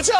What's up,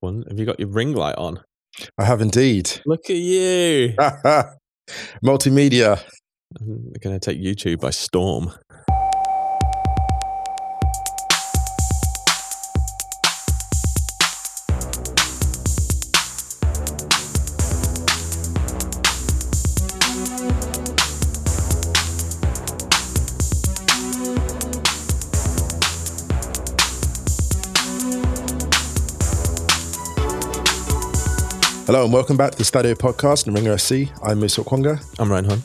One. Have you got your ring light on? I have indeed. Look at you. Multimedia. I'm going to take YouTube by storm. Hello and welcome back to the Stadio Podcast and Ringer FC. I'm Musa Okwonga. I'm Ryan Hunn.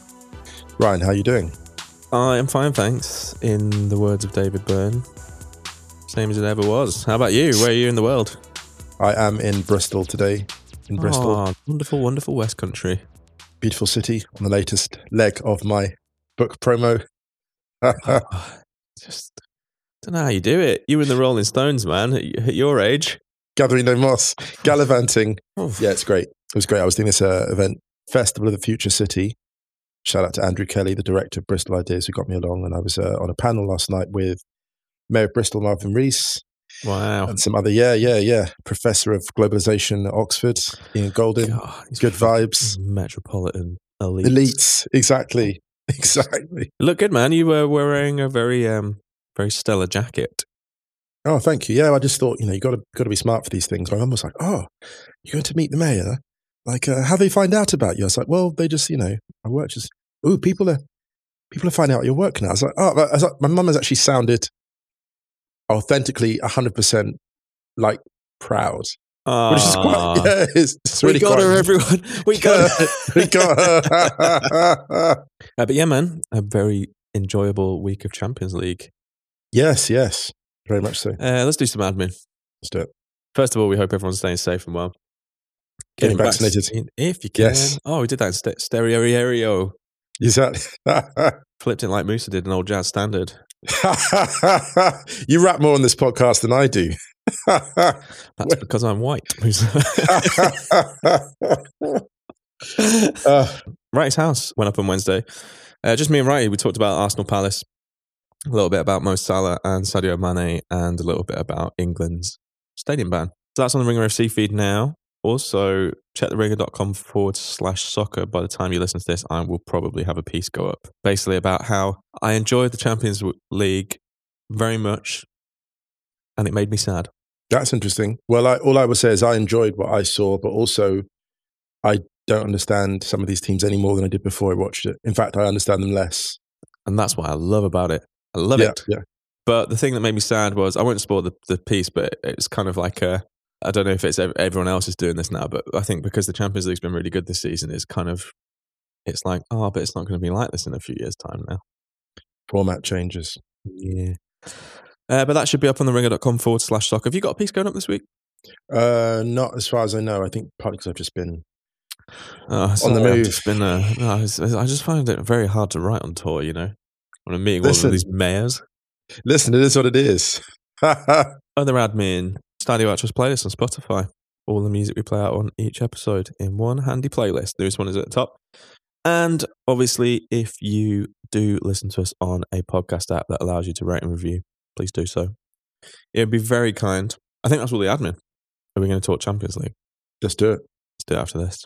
Ryan, how are you doing? I am fine, thanks. In the words of David Byrne, same as it ever was. How about you? Where are you in the world? I am in Bristol today. In Bristol. Oh, wonderful, wonderful West Country. Beautiful city on the latest leg of my book promo. oh, just don't know how you do it. You and the Rolling Stones, man, at your age gathering no moss, gallivanting. yeah, it's great. It was great. I was doing this uh, event, Festival of the Future City. Shout out to Andrew Kelly, the director of Bristol Ideas, who got me along. And I was uh, on a panel last night with Mayor of Bristol, Marvin Rees. Wow. And some other, yeah, yeah, yeah. Professor of Globalization at Oxford, Ian Goldin. God, good vibes. Metropolitan elites. Elites, exactly. Exactly. Look good, man. You were wearing a very, um, very stellar jacket. Oh, thank you. Yeah, I just thought, you know, you got to got to be smart for these things. My mum was like, "Oh, you're going to meet the mayor? Like, uh, how they find out about you?" I was like, "Well, they just, you know, I work just. Ooh, people are people are finding out your work now." I was like, "Oh," I was like, my mum has actually sounded authentically hundred percent like proud." Aww. Which is quite, yeah, it's, it's really we got quite, her, everyone. We got her. we got her. uh, but yeah, man, a very enjoyable week of Champions League. Yes, yes. Very much so. Uh, let's do some admin. Let's do it. First of all, we hope everyone's staying safe and well. Getting, Getting vaccinated. Vaccine, if you can. Yes. Oh, we did that in st- stereo stereo. Is that flipped it like Musa did an old jazz standard? you rap more on this podcast than I do. That's because I'm white. uh, Wright's house went up on Wednesday. Uh, just me and Wrighty. We talked about Arsenal Palace a little bit about Mo Salah and Sadio Mane, and a little bit about England's stadium ban. So that's on the Ringer FC feed now. Also, check the ringer.com forward slash soccer. By the time you listen to this, I will probably have a piece go up basically about how I enjoyed the Champions League very much and it made me sad. That's interesting. Well, I, all I would say is I enjoyed what I saw, but also I don't understand some of these teams any more than I did before I watched it. In fact, I understand them less. And that's what I love about it. I love yeah, it. Yeah. But the thing that made me sad was I won't spoil the, the piece, but it's kind of like a, I don't know if it's everyone else is doing this now, but I think because the Champions League's been really good this season, it's kind of, it's like, oh, but it's not going to be like this in a few years' time now. Format changes. Yeah. Uh, but that should be up on the ringer.com forward slash soccer. Have you got a piece going up this week? Uh, not as far as I know. I think partly because I've just been oh, on the move. Just been, uh, no, I, I just find it very hard to write on tour, you know? When I'm meeting listen, one of these mayors. Listen, it is what it is. Other admin. Stadio Actress playlist on Spotify. All the music we play out on each episode in one handy playlist. Newest one is at the top. And obviously, if you do listen to us on a podcast app that allows you to rate and review, please do so. It would be very kind. I think that's all the admin. Are we going to talk Champions League? Just do it. Let's do it after this.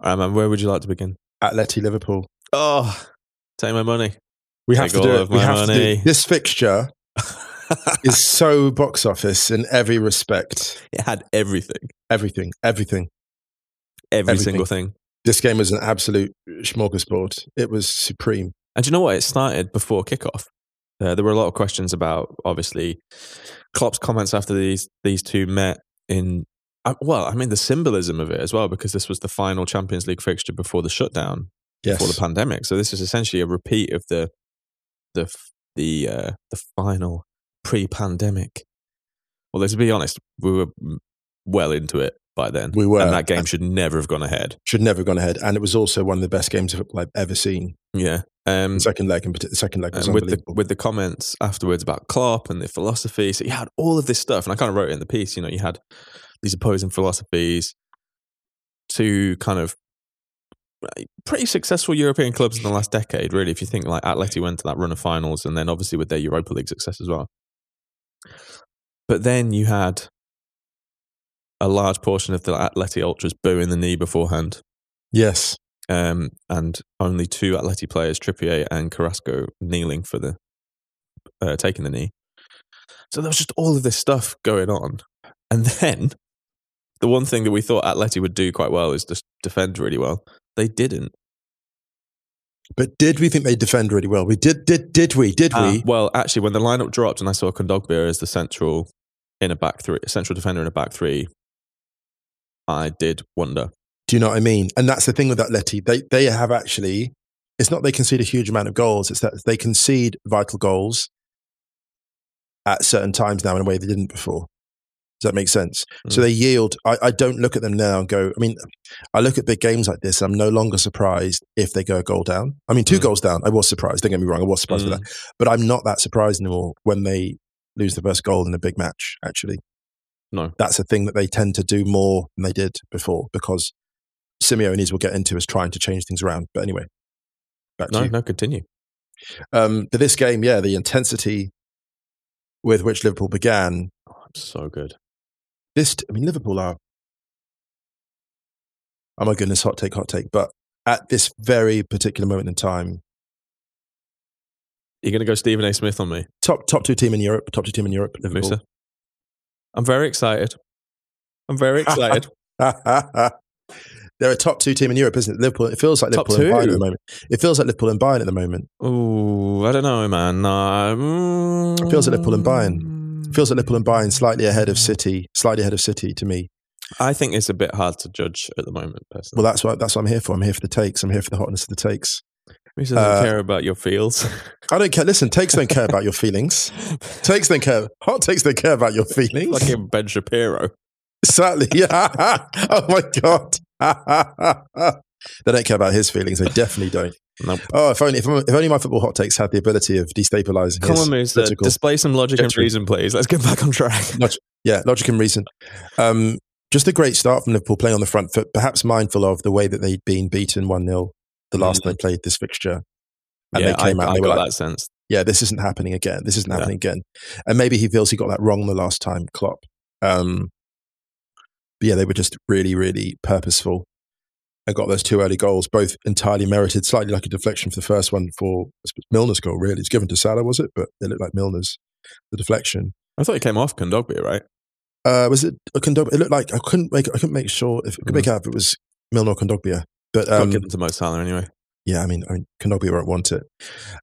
All right, man, where would you like to begin? Atleti Liverpool. Oh, take my money. We Take have to do it. We have to do this fixture is so box office in every respect. It had everything, Everything, everything. every Everything. single thing. This game was an absolute smorgasbord. It was supreme. And you know what? It started before kickoff. Uh, there were a lot of questions about, obviously, Klopp's comments after these these two met in. Well, I mean, the symbolism of it as well, because this was the final Champions League fixture before the shutdown, Yes. before the pandemic. So this is essentially a repeat of the the the uh, the final pre-pandemic. Although to be honest, we were well into it by then. We were. and that game should never have gone ahead. Should never have gone ahead. And it was also one of the best games I've ever seen. Yeah. Um, The second leg, in particular, the second leg was and with the with the comments afterwards about Klopp and the philosophy. So you had all of this stuff, and I kind of wrote it in the piece. You know, you had these opposing philosophies, two kind of uh, pretty successful European clubs in the last decade. Really, if you think like Atleti went to that run of finals, and then obviously with their Europa League success as well. But then you had a large portion of the Atleti ultras booing the knee beforehand yes. um, and only two Atleti players, Trippier and Carrasco, kneeling for the uh, taking the knee. So there was just all of this stuff going on, and then the one thing that we thought Atleti would do quite well is just defend really well. They didn't. But did we think they defend really well? We did. Did did we? Did Uh, we? well, actually, when the lineup dropped and I saw Kondogbia as the central in a back three, central defender in a back three, I did wonder. Do you know what I mean? And that's the thing with Atleti. They they have actually. It's not they concede a huge amount of goals. It's that they concede vital goals at certain times now in a way they didn't before. Does that make sense? So Mm. they yield. I, I don't look at them now and go. I mean, I look at big games like this. I'm no longer surprised if they go a goal down. I mean, two Mm. goals down. I was surprised. Don't get me wrong. I was surprised Mm. with that. But I'm not that surprised anymore when they lose the first goal in a big match. Actually, No. that's a thing that they tend to do more than they did before because Simeone, as we'll get into, is trying to change things around. But anyway, back to No, you. no, continue. Um, but this game, yeah, the intensity with which Liverpool began. Oh, it's so good. This, I mean, Liverpool are. Oh my goodness, hot take, hot take. But at this very particular moment in time, You're going to go Stephen A. Smith on me, top top two team in Europe, top two team in Europe, Liverpool. Musa. I'm very excited. I'm very excited. They're a top two team in Europe, isn't it? Liverpool. It feels like Top Liverpool and Bayern at the moment. It feels like Liverpool and Bayern at the moment. Oh, I don't know, man. Mm, It feels like Liverpool and Bayern. Feels like Liverpool and Bayern slightly ahead of City, slightly ahead of City to me. I think it's a bit hard to judge at the moment, personally. Well, that's what that's what I'm here for. I'm here for the takes. I'm here for the hotness of the takes. Musa doesn't uh, care about your feels. I don't care. Listen, takes don't care about your feelings. Takes don't care. Hot takes don't care about your feelings. like him, Ben Shapiro. Sadly, yeah. oh my god. they don't care about his feelings. They definitely don't. Nope. Oh, if only if, if only my football hot takes had the ability of destabilizing. Come on, political- Display some logic and reason, please. Let's get back on track. Yeah, logic and reason. Um, just a great start from Liverpool playing on the front foot, perhaps mindful of the way that they'd been beaten 1 0 the last time they played this fixture. And yeah, they came I, out I and they were like, that sense. yeah, this isn't happening again. This isn't Yeah. happening again. And maybe he feels he got that wrong the last time, Klopp. Um, but yeah, they were just really, really purposeful and got those two early goals, both entirely merited, slightly like a deflection for the first one for Milner's goal, really. It's given to Salah, was it? But it looked like Milner's, the deflection. I thought it came off Kondogbia, right? Uh, was it a Kondogbia? It looked like I couldn't make I couldn't make sure if I could Mm. make out if it was Milner or Kondogbia. But Got um, given to Mo Salah anyway. yeah, I mean, I mean, Kondogbia won't want it.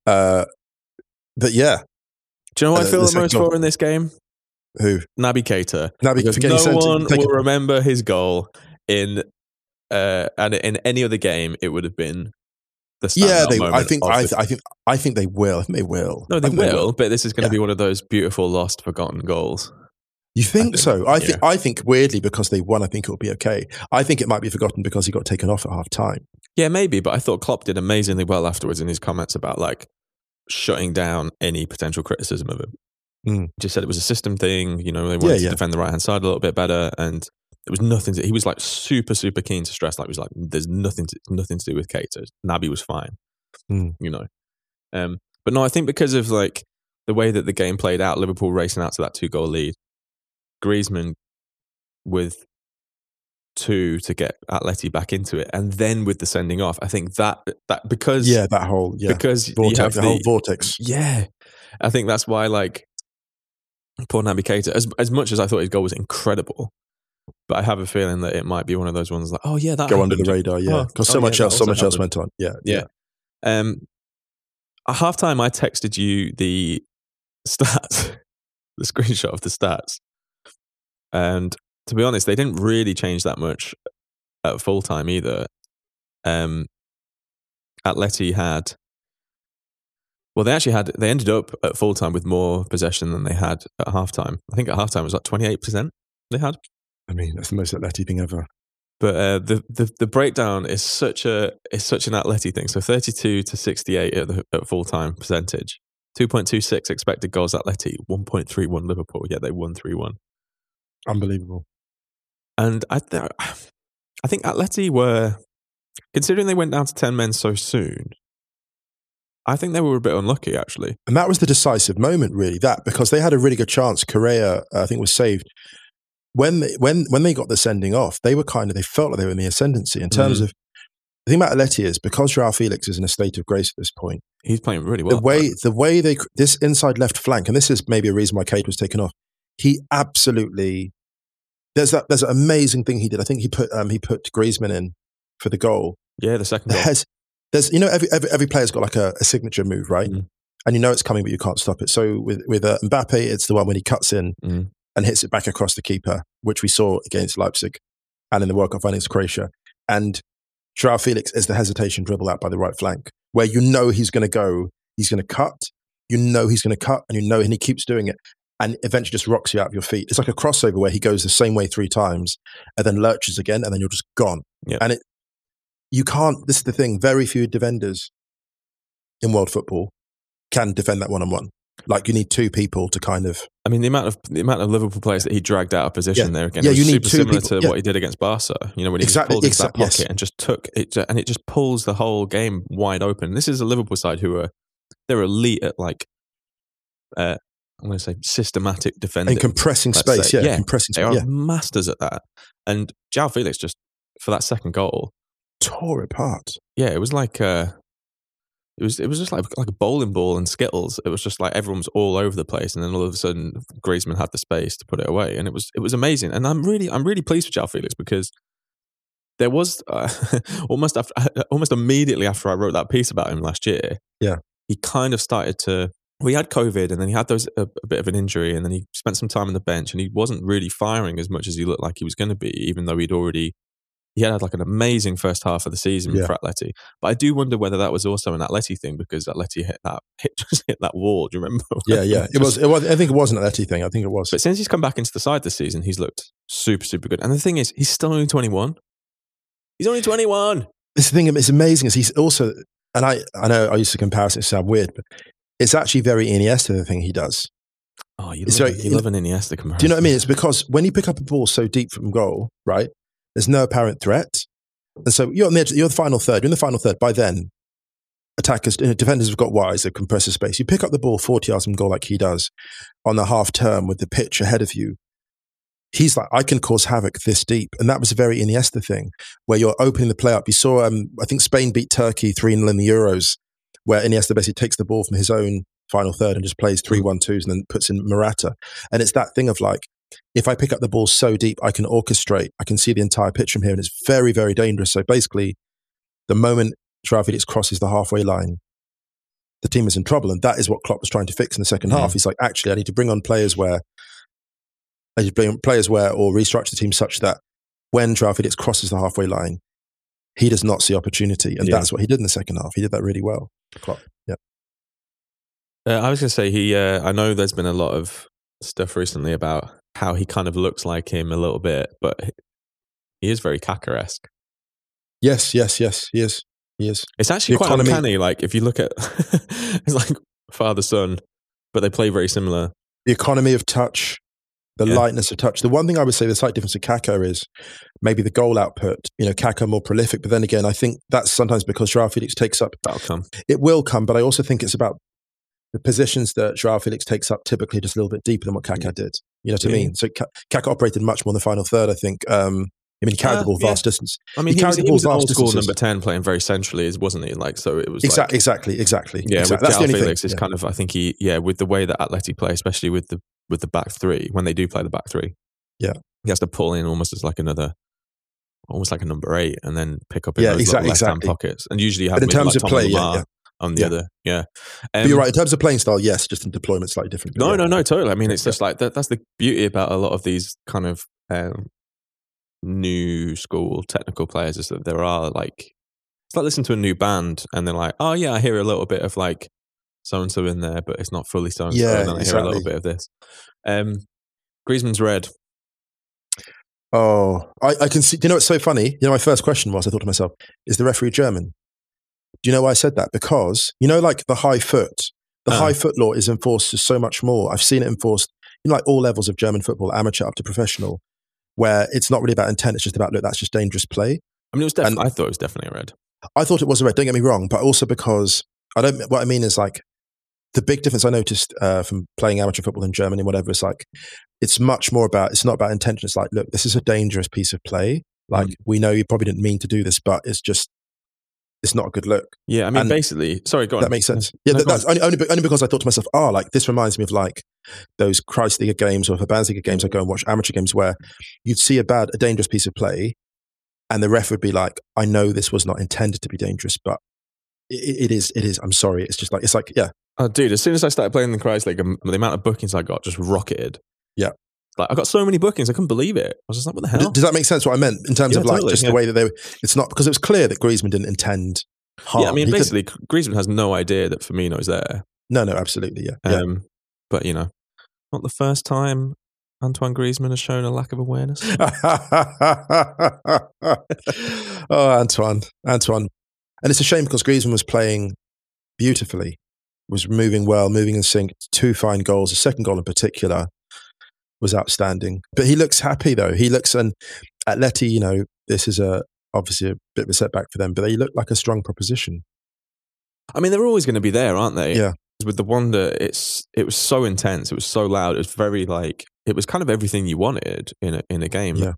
Uh, but yeah, Do you know what Uh, I feel the most for in this game? Who? Naby Keita. Naby because no one will remember his goal in uh, and in any other game. It would have been the Yeah, they, I think I, the- I think I think they will. I think they will. no, I they will, but this is going to Yeah. be one of those beautiful lost, forgotten goals. You think, think- so? I think yeah. I think weirdly because they won, I think it'll be okay. I think it might be forgotten because he got taken off at half time. Yeah, maybe, but I thought Klopp did amazingly well afterwards in his comments about like shutting down any potential criticism of him. Mm. Just said it was a system thing. You know, they wanted Yeah, to defend the right hand side a little bit better, and there was nothing. To, he was like super, super keen to stress. Like, he was like, "There's nothing, to, nothing to do with Keita. Naby was fine." Mm. You know, um, but no, I think because of like the way that the game played out, Liverpool racing out to that two goal lead, Griezmann with two to get Atleti back into it, and then with the sending off, I think that that because Yeah, that whole yeah because you vortex, have the whole vortex. yeah, I think that's why like poor Naby Keita, as as much as I thought his goal was incredible, but I have a feeling that it might be one of those ones like, oh yeah, that Go under the radar, yeah, Oh, because oh, so yeah, much that else, so much else went on. Yeah, Yeah. Um, at halftime, I texted you the stats, the screenshot of the stats, and to be honest, they didn't really change that much at full time either. Um, Atleti had, well, they actually had, they ended up at full time with more possession than they had at halftime. I think at halftime it was like twenty eight percent they had. I mean that's the most athletic thing ever. But uh, the, the the breakdown is such a is such an athletic thing. So thirty two to sixty eight at the at full time percentage, two point two six expected goals Atleti, one point three one Liverpool. Yeah, they won three one. Unbelievable. And I th- I think Atleti were considering they went down to ten men so soon. I think they were a bit unlucky actually. And that was the decisive moment, really. That because they had a really good chance. Correa, I think, was saved when they, when when they got the sending off. They were kind of they felt like they were in the ascendancy in terms Mhm. of the thing about Atleti is because Joao Felix is in a state of grace at this point. He's playing really well. the way the way they this inside left flank, and this is maybe a reason why Keita was taken off. He absolutely there's that there's an amazing thing he did. I think he put um, he put Griezmann in for the goal. yeah, the second The goal. there's you know every every, every player's got like a, a signature move, right? Mm. And you know it's coming, but you can't stop it. So with with uh, Mbappe, it's the one when he cuts in Mm. And hits it back across the keeper, which we saw against Leipzig and in the World Cup final against Croatia. And Joao Felix is the hesitation dribble out by the right flank, where you know he's going to go, he's going to cut, you know he's going to cut, and you know, and he keeps doing it, and eventually just rocks you out of your feet. It's like a crossover where he goes the same way three times, and then lurches again, and then you're just gone. Yeah. And it, you can't. This is the thing. Very few defenders in world football can defend that one on one. Like you need two people to kind of I mean, the amount of the amount of Liverpool players that he dragged out of position Yeah. there again, Yeah, you need super two similar people- to yeah. what he did against Barca. You know, when he Exactly, just pulled into that exa- yes. pocket and just took it, and it just pulls the whole game wide open. This is a Liverpool side who are they're elite at like, uh, I'm going to say systematic defending. and compressing space. say. Yeah, Yeah, compressing they space. are Yeah, masters at that. And Joao Felix just for that second goal, tore it apart. yeah, it was like uh, it was it was just like like a bowling ball and skittles. It was just like everyone was all over the place, and then all of a sudden Griezmann had the space to put it away, and it was it was amazing. And I'm really I'm really pleased with João Felix because there was uh, almost after almost immediately after I wrote that piece about him last year. Yeah. he kind of started to. We had COVID, and then he had those a, a bit of an injury, and then he spent some time on the bench, and he wasn't really firing as much as he looked like he was going to be, even though he'd already he had like an amazing first half of the season Yeah. for Atleti. But I do wonder whether that was also an Atleti thing because Atleti hit that hit just hit that wall. Do you remember? Yeah, yeah. It was. It was. I think it wasn't an Etty thing. I think it was. But since he's come back into the side this season, he's looked super super good. And the thing is, he's still only twenty one. He's only twenty one. this thing that's amazing is he's also, and I, I know I used to compare it, it sound weird, but it's actually very Iniesta the thing he does. Oh, you It's love, like- you love an Iniesta comparison. Do you know what I mean? It's because when you pick up a ball so deep from goal, right? There's no apparent threat, and so you're the edge, you're the final third. You're in the final third. By then, attackers, defenders have got wise. They compress the space. You pick up the ball 40 yards from goal like he does on the half term with the pitch ahead of you. He's like, I can cause havoc this deep, and that was a very Iniesta thing, where you're opening the play up. You saw, um, I think Spain beat Turkey three 0 in the Euros, where Iniesta basically takes the ball from his own final third and just plays three one twos and then puts in Morata. And it's that thing of like, if I pick up the ball so deep, I can orchestrate. I can see the entire pitch from here, and it's very, very dangerous. So basically, the moment Joao Felix crosses the halfway line, the team is in trouble, and that is what Klopp was trying to fix in the 2nd Mhm. half. He's like, actually, I need to bring on players where, I need to bring players where, or restructure the team such that when Joao Felix crosses the halfway line, he does not see opportunity, and Yeah. that's what he did in the second half. He did that really well. Klopp, yeah. Uh, I was going to say he. Uh, I know there's been a lot of stuff recently about how he kind of looks like him a little bit, but he is very Kaka esque. Yes, yes, yes. He is. He is. It's actually The quite economy- uncanny. Like if you look at, it's like father son, but they play very similar. The economy of touch, the Yeah. lightness of touch. The one thing I would say the slight difference with Kaka is maybe the goal output. You know, Kaka more prolific, but then again, I think that's sometimes because Joao Felix takes up That'll come. it will come, but I also think it's about the positions that Joao Felix takes up typically just a little bit deeper than what Kaká mm. did. You know what I mean? So Ka- Kaká operated much more in the final third, I think. Um, I mean, he carried Uh, the ball yeah. vast distance. I mean, He he, was, carried the he was ball an old school number ten, playing very centrally, wasn't he? Like so, it was Exactly, like, exactly, exactly. yeah. exactly. With That's the only Felix, thing. it's Yeah. kind of. I think he, yeah, with the way that Atleti play, especially with the with the back three, when they do play the back three, Yeah. he has to pull in almost as like another, almost like a number eight, and then pick up in Yeah, those exactly, left hand exactly. pockets. And usually, you have in terms like of Thomas play, yeah, Lamar yeah. On the Yeah. other, yeah. But Um, you're right. In terms of playing style, yes, just in deployment, slightly different. No, yeah. no, no, totally. I mean, it's Yeah. just like that, that's the beauty about a lot of these kind of um, new school technical players is that there are like it's like listening to a new band and they're like, oh yeah, I hear a little bit of like so and so in there, but it's not fully so and so. Yeah, And then I hear a little bit of this. Um, Griezmann's red. Oh, I, I can see. Do you know what's so funny? You know, my first question was I thought to myself, is the referee German? Do you know why I said that? Because, you know, like the high foot, the Uh. high foot law is enforced to so much more. I've seen it enforced in like all levels of German football, amateur up to professional, where it's not really about intent. It's just about, look, that's just dangerous play. I mean, it was definitely. I thought it was definitely a red. I thought it was a red. Don't get me wrong, but also because I don't. What I mean is like the big difference I noticed uh, from playing amateur football in Germany, and whatever. It's like it's much more about. It's not about intention. It's like, look, this is a dangerous piece of play. Like Mm. we know you probably didn't mean to do this, but it's just it's not a good look. Yeah, I mean, And basically. Sorry, go on. That makes sense. Yeah, No, that, that's only, only, only because I thought to myself, oh, like this reminds me of like those Kreisliga games or Verbandsliga games. I go and watch amateur games where you'd see a bad, a dangerous piece of play, and the ref would be like, I know this was not intended to be dangerous, but it, it is. It is. I'm sorry. It's just like it's like yeah, Oh, dude, as soon as I started playing the League, um, the amount of bookings I got just rocketed. Yeah. Like, I got so many bookings, I couldn't believe it. I was just like, what the hell? Does, that make sense? What I meant in terms Yeah, of like totally, just yeah. the way that they. were It's not because it was clear that Griezmann didn't intend harm. yeah, I mean, He could- basically, Griezmann has no idea that Firmino's there. no, no, absolutely, yeah, yeah. Um, But, you know, not the first time Antoine Griezmann has shown a lack of awareness. oh, Antoine, Antoine, and it's a shame because Griezmann was playing beautifully, was moving well, moving in sync. Two fine goals. The second goal in particular was outstanding. But he looks happy though. He looks and Atleti, you know, this is a obviously a bit of a setback for them, but they look like a strong proposition. I mean, they're always going to be there, aren't they? Yeah. With the wonder, it's it was so intense. It was so loud. It was very like it was kind of everything you wanted in a in a game. Yeah.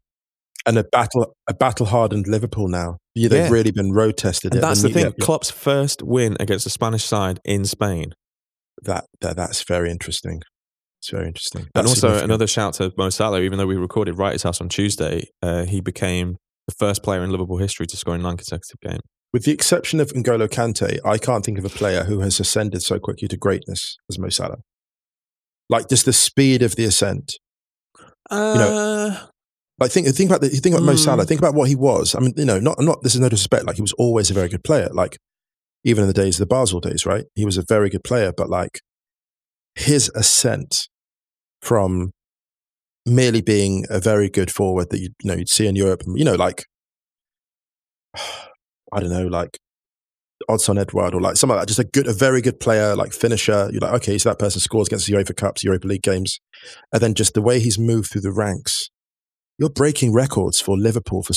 And a battle, a battle hardened Liverpool now. Yeah, they've Yeah. really been road tested. And that's the thing. Yeah. Klopp's first win against a Spanish side in Spain. That, that that's very interesting. It's very interesting. and also another shout to Mo Salah. Even though we recorded right his house on Tuesday, uh, he became the first player in Liverpool history to score in nine consecutive games. With the exception of N'Golo Kante, I can't think of a player who has ascended so quickly to greatness as Mo Salah. Like just the speed of the ascent. Uh, Like think think about the think about Mo Mm. Salah. Think about what he was. I mean, you know, not not. This is no disrespect. Like he was always a very good player. Like even in the days of the Basel days, right? He was a very good player. But like his ascent from merely being a very good forward that you, you know you'd see in Europe, you know, like I don't know, like Odsonne Edouard or like something like that. Just a good, a very good player, like finisher. You're like, okay, so that person scores against the UEFA Cups, Europa League games, and then just the way he's moved through the ranks, you're breaking records for Liverpool for.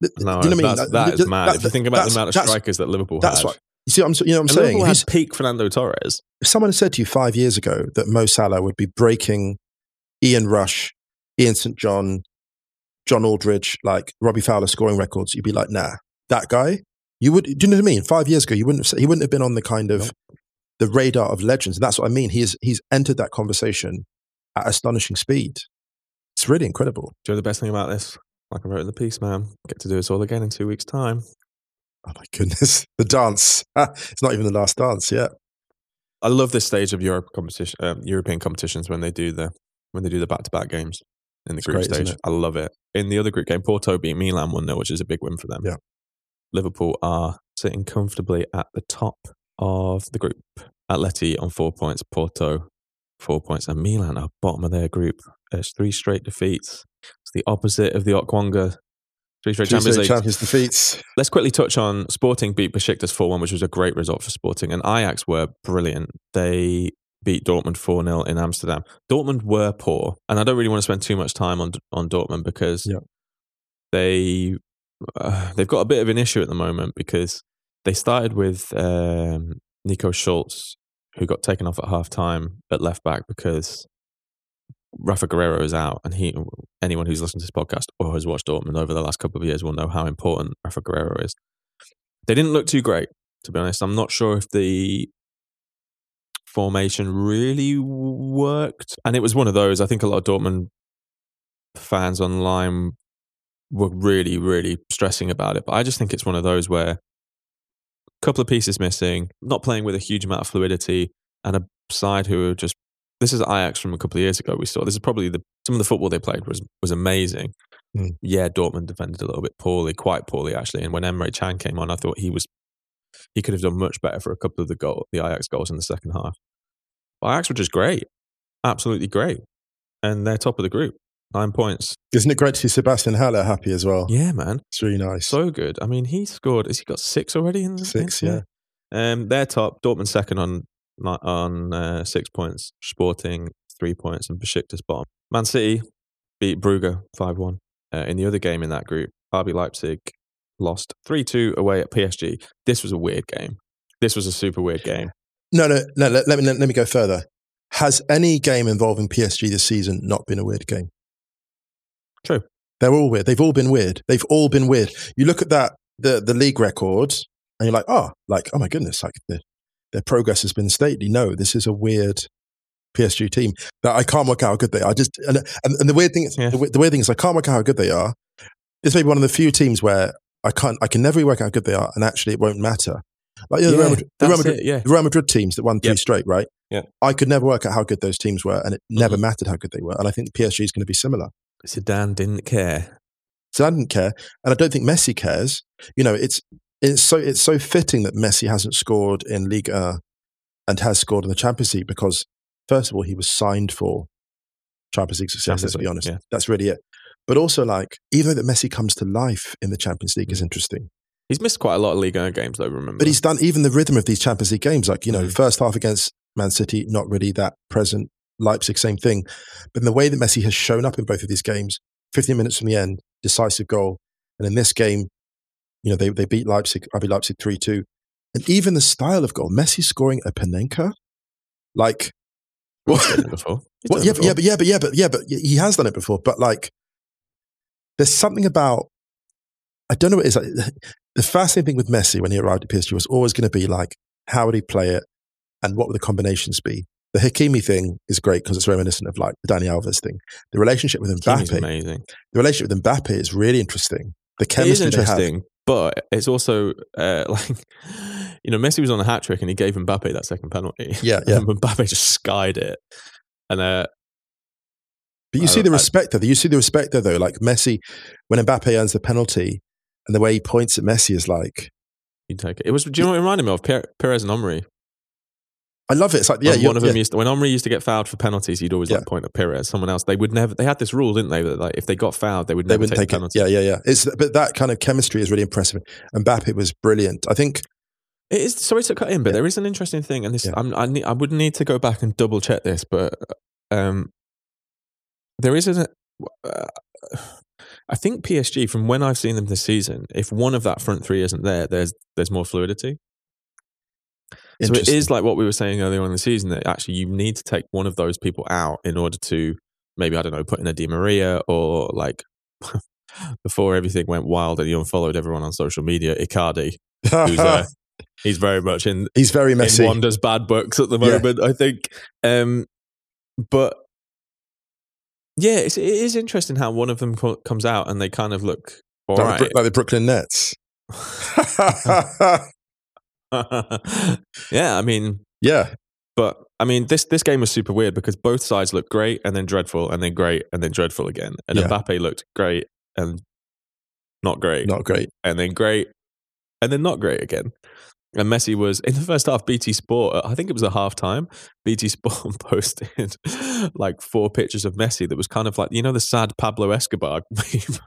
no, you know what I mean? that's, that th- is mad. that- if you think about the amount of strikers that Liverpool That's had, what you see. What I'm, you know what I'm saying? Liverpool had peak Fernando Torres. if someone had said to you five years ago that Mo Salah would be breaking Ian Rush, Ian St. John, John Aldridge, like Robbie Fowler scoring records, you'd be like, nah, that guy. You would, do you know what I mean? Five years ago, you wouldn't have, he wouldn't have been on the kind of the radar of legends. And that's what I mean. He's he's entered that conversation at astonishing speed. It's really incredible. Do you know the best thing about this? Like I wrote in the piece, man. Get to do this all again in two weeks' time. Oh my goodness, the dance. it's not even the last dance. Yeah, I love this stage of Europe competition, um, European competitions when they do the when they do the back to back games in the It's group great, stage. I love it. In the other group game, Porto beat Milan one 0 which is a big win for them. Yeah. Liverpool are sitting comfortably at the top of the group. Atleti on four points, Porto four points, and Milan are bottom of their group. It's three straight defeats. It's the opposite of the Okwonga three straight Champions League. Champions defeats. Let's quickly touch on Sporting beat Besiktas 4 1, which was a great result for Sporting. And Ajax were brilliant. They beat Dortmund 4 0 in Amsterdam. Dortmund were poor. And I don't really want to spend too much time on on Dortmund because Yeah. they, uh, they've got a bit of an issue at the moment because they started with um, Nico Schulz, who got taken off at half time at left back because Rafa Guerreiro is out, and he anyone who's listened to this podcast or has watched Dortmund over the last couple of years will know how important Rafa Guerreiro is. They didn't look too great, to be honest. I'm not sure if the formation really worked, and it was one of those. I think a lot of Dortmund fans online were really, really stressing about it. But I just think it's one of those where a couple of pieces missing, not playing with a huge amount of fluidity, and a side who are just this is Ajax from a couple of years ago. We saw this is probably the some of the football they played was was amazing. Hmm. Yeah, Dortmund defended a little bit poorly, quite poorly actually. And when Emre Can came on, I thought he was he could have done much better for a couple of the goal the Ajax goals in the second half. But Ajax were just great, absolutely great, and they're top of the group, nine points. Isn't it great to see Sebastian Haller happy as well? Yeah, man, It's really nice. so good. I mean, he scored. Has he got six already in the Six, in- yeah. Um, they're top. Dortmund second on on uh, six points. Sporting three points, and Besiktas bottom. Man City beat Brugge five one. Uh, in the other game in that group, RB Leipzig lost three two away at PSG. This was a weird game. This was a super weird game. No, no, no. Let, let me let, me go further. Has any game involving PSG this season not been a weird game? True. They're all weird. They've all been weird. They've all been weird. You look at that the the league record, and you're like, oh, like oh my goodness, like the, their progress has been stately. No, this is a weird PSG team that I can't work out how good they are. Just and and, and the weird thing is Yeah. the, the weird thing is I can't work out how good they are. This may be one of the few teams where I can't I can never work out how good they are, and actually it won't matter. Like you know, the, Real Madrid, the, Real Madrid, it, yeah. the Real Madrid teams that won three Yep. straight, right? Yeah. I could never work out how good those teams were, and it never Mhm. mattered how good they were. And I think PSG is going to be similar. Zidane didn't care. I didn't care, and I don't think Messi cares. You know, it's it's so it's so fitting that Messi hasn't scored in Liga and has scored in the Champions League because first of all he was signed for Champions League success. Champions let's be honest, yeah. that's really it. But also, like, even though that Messi comes to life in the Champions League is Mm. interesting. He's missed quite a lot of Ligue 1 games, though. Remember, But he's done even the rhythm of these Champions League games, like, you know, Mm. first half against Man City, not really that present. Leipzig, same thing. But in the way that Messi has shown up in both of these games, 15 minutes from the end, decisive goal. And in this game, you know, they, they beat Leipzig, RB Leipzig 3 2. And even the style of goal, Messi scoring a Panenka, like, what, before. He's well, yeah, but, yeah, but yeah, but yeah, but yeah, but he has done it before. But like, there's something about I don't know what it is. Like, the fascinating thing with Messi when he arrived at PSG was always going to be like, how would he play it, and what would the combinations be? The Hakimi thing is great because it's reminiscent of like the Dani Alves thing. The relationship with Mbappe, amazing. the relationship with Mbappe is really interesting. The chemistry they have. But it's also uh, like you know Messi was on a hat trick and he gave Mbappe that second penalty. Yeah, yeah. and Mbappe just skied it, and uh, But you I- see the I- respect there. You see the respect there, though. Like Messi, when Mbappe earns the penalty, and the way he points at Messi is like, you take it. It was. Do you know what it reminded me of? Per- Pires and Omri. I love it. It's like, yeah, one of them yeah. used to, when Omri used to get fouled for penalties, he'd always Yeah. like point at Pires. Someone else, they would never. They had this rule, didn't they? That like if they got fouled, they would they never take, take, penalty. Yeah, yeah, yeah. It's but that kind of chemistry is really impressive. And Mbappe was brilliant. I think It is sorry to cut in, but Yeah. there is an interesting thing, and this I need, I would need to go back and double check this, but um, there is an. Uh, I think PSG, from when I've seen them this season, if one of that front three isn't there, there's there's more fluidity. So it is like what we were saying earlier on in the season that actually you need to take one of those people out in order to maybe I don't know put in a Di Maria or like before everything went wild and he unfollowed everyone on social media, Icardi, who's uh, he's very much in he's very in messy. Wanda's bad books at the Yeah. moment, I think. Um, but yeah, it's, it is interesting how one of them co- comes out and they kind of look all like, right. the, like the Brooklyn Nets. yeah, I mean, yeah, But I mean, this this game was super weird because both sides looked great and then dreadful and then great and then dreadful again. And Yeah. Mbappe looked great and not great Not great. and then great and then not great again. And Messi was in the first half. BT Sport, uh, I think it was a half time. BT Sport posted like four pictures of Messi that was kind of like you know the sad Pablo Escobar.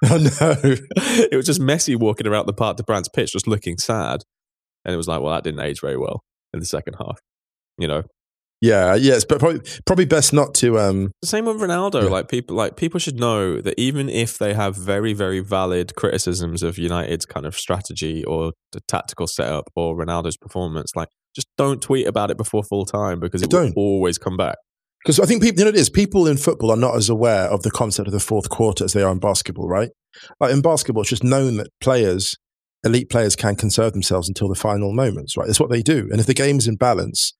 Oh no. it was just Messi walking around the Parc de France pitch, just looking sad. And it was like, well, that didn't age very well in the second half. You know, Yeah, yes, but probably probably best not to. Um, the same with Ronaldo. Yeah. Like people, like people should know that even if they have very, very valid criticisms of United's kind of strategy or the tactical setup or Ronaldo's performance, like just don't tweet about it before full time because it Don't. will always come back. Because I think people, you know, it is people in football are not as aware of the concept of the fourth quarter as they are in basketball, right? Like in basketball, it's just known that players, elite players, can conserve themselves until the final moments, right? That's what they do. And if the game's in balance,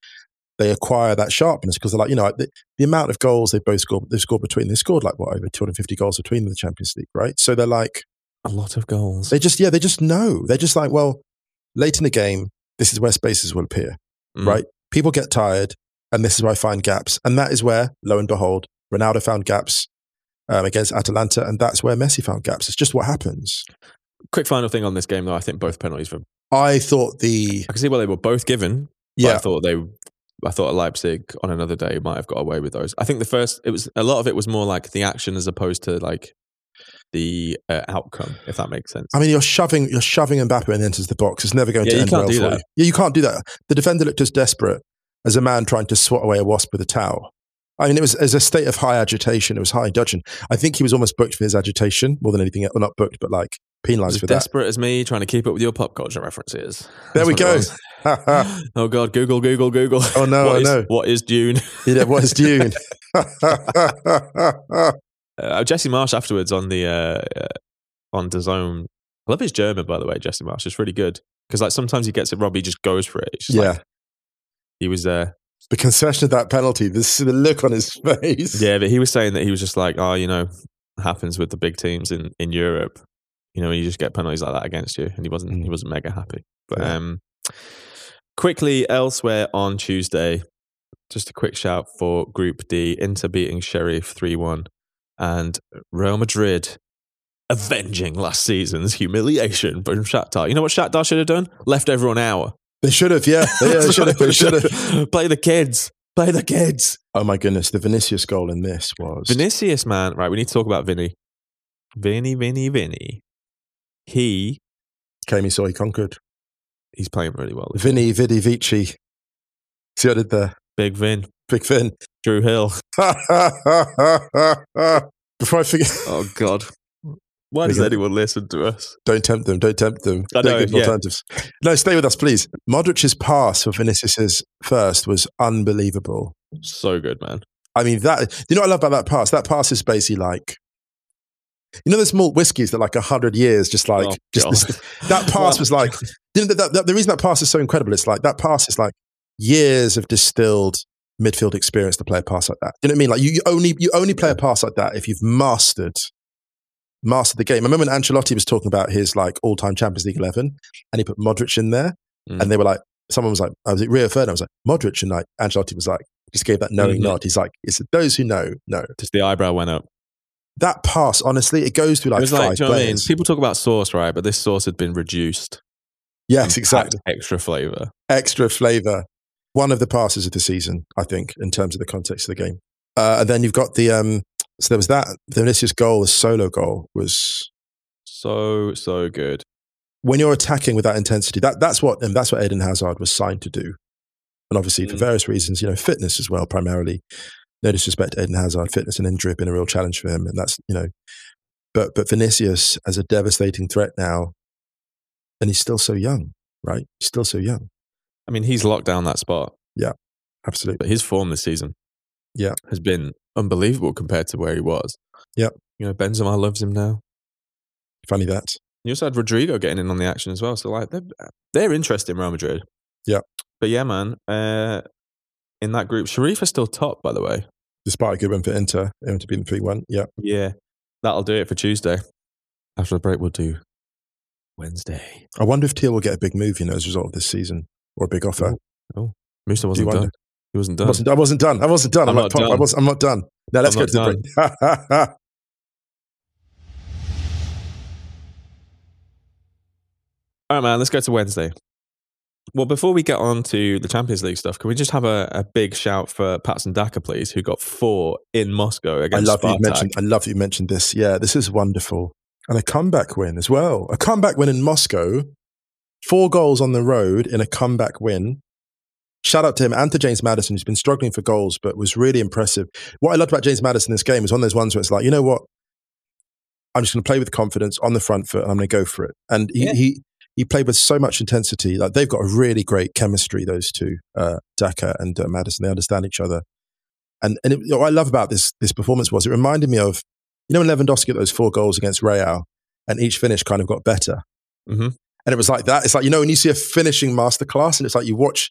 they acquire that sharpness because they're like, you know, the, the amount of goals they both scored, they've scored between, they scored like what over 250 goals between in the Champions League, right? So they're like, A lot of goals. they just, yeah, they just know. They're just like, well, late in the game, this is where spaces will appear Mm. right? People get tired, and this is where I find gaps. And that is where, lo and behold, Ronaldo found gaps um, against Atalanta, and that's where Messi found gaps. It's just what happens. Quick final thing on this game, though. I think both penalties were. I thought the I can see why they were both given. yeah I thought they. I thought Leipzig on another day might have got away with those. I think the first, it was a lot of it was more like the action as opposed to like the uh, outcome, if that makes sense. I mean, you're shoving you're shoving Mbappe and enters the box. It's never going Yeah, to end well for that. you. Yeah, you can't do that. The defender looked as desperate as a man trying to swat away a wasp with a towel. I mean, it was as a state of high agitation. It was high dudgeon. I think he was almost booked for his agitation more than anything. else. Well, not booked, but like penalised as for that. desperate as me trying to keep up with your pop culture references. There That's we go. oh God, Google, Google, Google. Oh, no, What I is- know. What is Dune? yeah, what is Dune? Uh, Jesse Marsch afterwards on the uh, uh, on DAZN. I love his German, by the way. Jesse Marsch It's really good because like sometimes he gets it wrong, he just goes for it. Yeah. like, he was uh, the concession of that penalty, this the look on his face. yeah, but he was saying that he was just like, oh, you know, happens with the big teams in in Europe. You know, you just get penalties like that against you, and he wasn't he Mm. wasn't mega happy. But Yeah. um, quickly elsewhere on Tuesday, just a quick shout for Group D: Inter beating Sheriff three one, and Real Madrid avenging last season's humiliation from Shakhtar. You know what Shakhtar should have done? Left everyone out. They should have, yeah. Yeah, they should have. They should have. Play the kids. Play the kids. Oh my goodness, the Vinicius goal in this was Vinicius, man. Right, we need to talk about Vinny. Vinny, Vinny, Vinny. He came, he saw, he conquered. he's playing really well. Vinny Vidi Vici. See what I did there? Big Vin, Big Vin. Drew Hill. Before I forget, Oh God, why does anyone listen to us? don't tempt them. Don't tempt them. I Don't know, give yeah. alternatives. No, stay with us, please. Modric's pass for Vinicius's first was unbelievable. So good, man. I mean, that you know what I love about that pass? That pass is basically like, you know, those malt whiskies that like a hundred years, just like Oh, just this, that pass Wow. was like. You know, that, that, the reason that pass is so incredible, it's like that pass is like years of distilled midfield experience to play a pass like that. You know what I mean? Like you, you only you only play a pass like that if you've mastered mastered the game. I remember when Ancelotti was talking about his like all time Champions League eleven, and he put Modric in there, Mm. and they were like, someone was like, I was it Rio Ferdinand? I was like Modric, and like Ancelotti was like, just gave that knowing Mhm. nod. He's like, it's those who know know Just the eyebrow went up. That pass. Honestly, it goes through it like was five like, you know what I mean? People talk about sauce, right? But this sauce had been reduced. Yes, exactly. Extra flavor. extra flavor. One of the passes of the season, I think, in terms of the context of the game. Uh, and then you've got the um, so there was that the Vinicius goal, the solo goal was So so good. when you're attacking with that intensity. That that's what and that's what Eden Hazard was signed to do. And obviously for Mm. various reasons, you know, fitness as well, primarily. No disrespect to Eden Hazard, fitness and injury have been a real challenge for him, and that's you know, but but Vinicius as a devastating threat now, and he's still so young, right? He's still so young. I mean, he's locked down that spot, Yeah, Absolutely. but his form this season, Yeah. has been unbelievable compared to where he was. Yeah. you know, Benzema loves him now. Funny that. You also had Rodrygo getting in on the action as well. So like they're they're interested in Real Madrid. Yeah. But yeah, man. Uh, in that group, Sheriff is still top, by the way. Despite a good win for Inter, Inter beating 3 1. Yeah. Yeah. That'll do it for Tuesday. After the break, we'll do Wednesday. I wonder if Thill will get a big move, you know, as a result of this season or a big offer. Oh, Do you wasn't done. He wasn't I done. wasn't, I wasn't done. I wasn't done. I'm, I'm not Pop, I done. was, I'm not done. Now let's I'm go to not the break. All right, man. Let's go to Wednesday. Well, before we get on to the Champions League stuff, can we just have a, a big shout for Patson Daka, please, who got four in Moscow I against love that you Spartak. mentioned. I love you mentioned this. Yeah, this is wonderful, and a comeback win as well. A comeback win in Moscow. Four goals on the road in a comeback win. Shout out to him and to James Maddison, who's been struggling for goals, but was really impressive. What I loved about James Maddison in this game was one of those ones where it's like, you know what? I'm just going to play with confidence on the front foot, and I'm going to go for it. And he, Yeah. he he played with so much intensity. Like they've got a really great chemistry, those two, uh, Daka and uh, Maddison. They understand each other. And and it, what I love about this this performance was it reminded me of you know when Lewandowski got those four goals against Real, and each finish kind of got better. Mhm. And it was like that. It's like you know when you see a finishing masterclass, and it's like you watch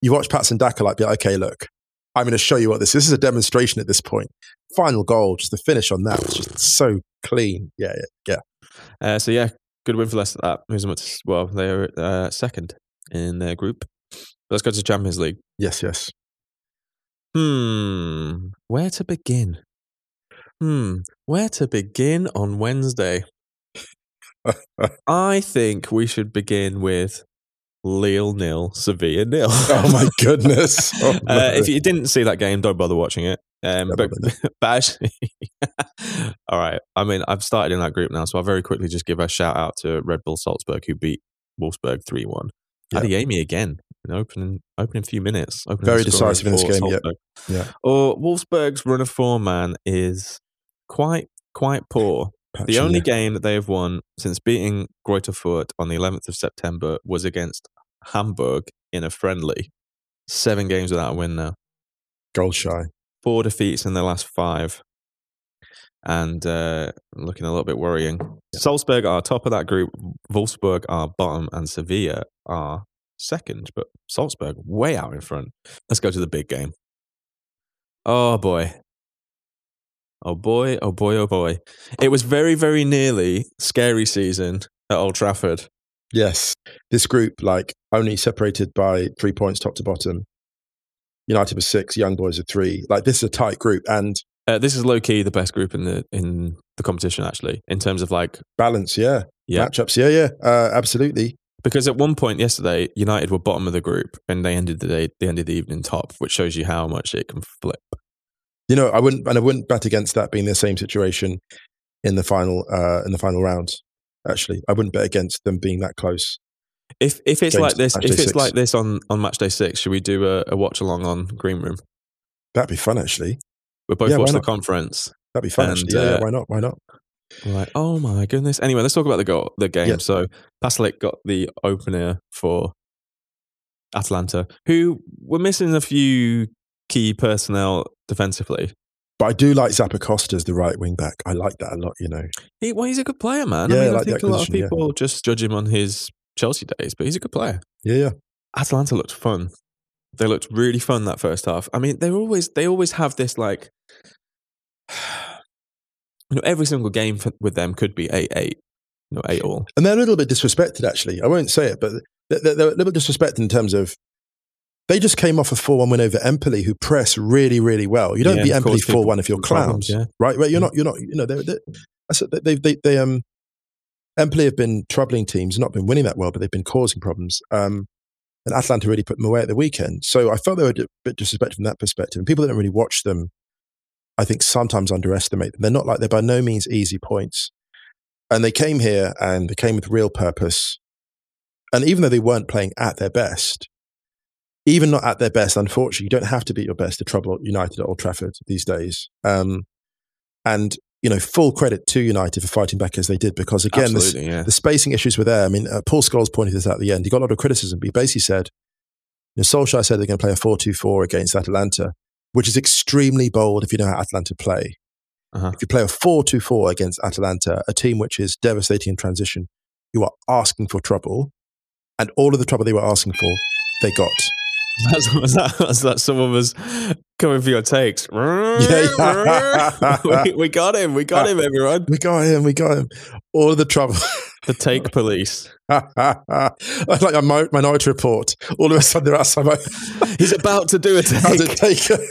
you watch Patson Daka like, be like, okay, look, I'm going to show you what this. This is a demonstration at this point. Final goal, just the finish on that was just so clean. Yeah, yeah, yeah. Uh, so yeah, good win for Leicester. That who's much well, they're uh, second in their group. Let's go to the Champions League. Yes, yes. Hmm, where to begin? Hmm, where to begin on Wednesday? I think we should begin with Lille nil, Sevilla nil. Oh my goodness. Oh, uh, if you didn't see that game, don't bother watching it. Um, but, but actually, all right. I mean, I've started in that group now, so I'll very quickly just give a shout out to Red Bull Salzburg, who beat Wolfsburg 3 1. Yeah. Adeyemi again, in opening, opening few minutes. Opening Very decisive in this game, yeah. Yeah. Or Wolfsburg's run of form, man, is quite, quite poor. The only game that they have won since beating Greuther Fürth on the 11th of September was against Hamburg in a friendly. Seven games without a win now. goal shy. Four defeats in their last five. And uh, looking a little bit worrying. Salzburg are top of that group. Wolfsburg are bottom. And Sevilla are second. But Salzburg way out in front. Let's go to the big game. Oh, boy. Oh, boy. Oh, boy. Oh, boy. It was very, very nearly scary season at Old Trafford. Yes. This group, like, only separated by three points top to bottom. United was six, Young Boys are three. Like, this is a tight group and Uh, this is low key the best group in the in the competition, actually, in terms of like balance. Yeah. yeah. Matchups. Yeah, yeah. Uh, absolutely. Because at one point yesterday, United were bottom of the group, and they ended the day, they ended the evening top, which shows you how much it can flip. You know, I wouldn't, and I wouldn't bet against that being the same situation in the final, uh, in the final round. Actually, I wouldn't bet against them being that close. If if it's James, like this, if it's six. like this on on match day six, should we do a, a watch along on Green Room? That'd be fun, actually. We both Yeah, watch the conference. That'd be fun, And, actually. Yeah, yeah, uh, why not? Why not? We're like, oh my goodness. Anyway, let's talk about the goal, the game. Yeah. So Pasalic got the opener for Atalanta, who were missing a few key personnel defensively. But I do like Zappacosta as the right wing back. I like that a lot. You know, He, well, he's a good player, man. Yeah, I mean, I like think a lot of acquisition, yeah. people just judge him on his Chelsea days, but he's a good player. yeah, yeah. Atalanta looked fun. They looked really fun that first half. I mean, they always they always have this like, you know, every single game for, with them could be eight eight, you know, eight all. And they're a little bit disrespected, actually. I won't say it, but they're, they're- a little bit disrespected in terms of they just came off a 4 1 win over Empoli, who press really, really well. You don't Yeah, beat Empoli 4 1 if you're problems, clowns, yeah. right? Right? You're Yeah. not, you're not, you know, they're, they're, I said that they, they, they, um, Empoli have been troubling teams, not been winning that well, but they've been causing problems. Um, and Atalanta really put them away at the weekend. So I felt they were a bit disrespected from that perspective. And people that don't really watch them, I think sometimes underestimate them. They're not like, they're by no means easy points. And they came here and they came with real purpose. And even though they weren't playing at their best, even not at their best, unfortunately, you don't have to be your best to trouble United at Old Trafford these days. Um, and, you know, full credit to United for fighting back as they did, because again, this, yeah. the spacing issues were there. I mean, uh, Paul Scholes pointed this out at the end. He got a lot of criticism, but he basically said, you know, Solskjaer said they're going to play a 4 2 4 against Atalanta, which is extremely bold if you know how Atalanta play. Uh-huh. If you play a 4 2 4 against Atalanta, a team which is devastating in transition, you are asking for trouble. And all of the trouble they were asking for, they got. That's, was, that, was that someone was coming for your takes? yeah. we, we got him. We got him, everyone. We got him. We got him. All of the trouble. The take police. like a mi- minority report. All of a sudden, they're outside my. He's about to do a take. it take? but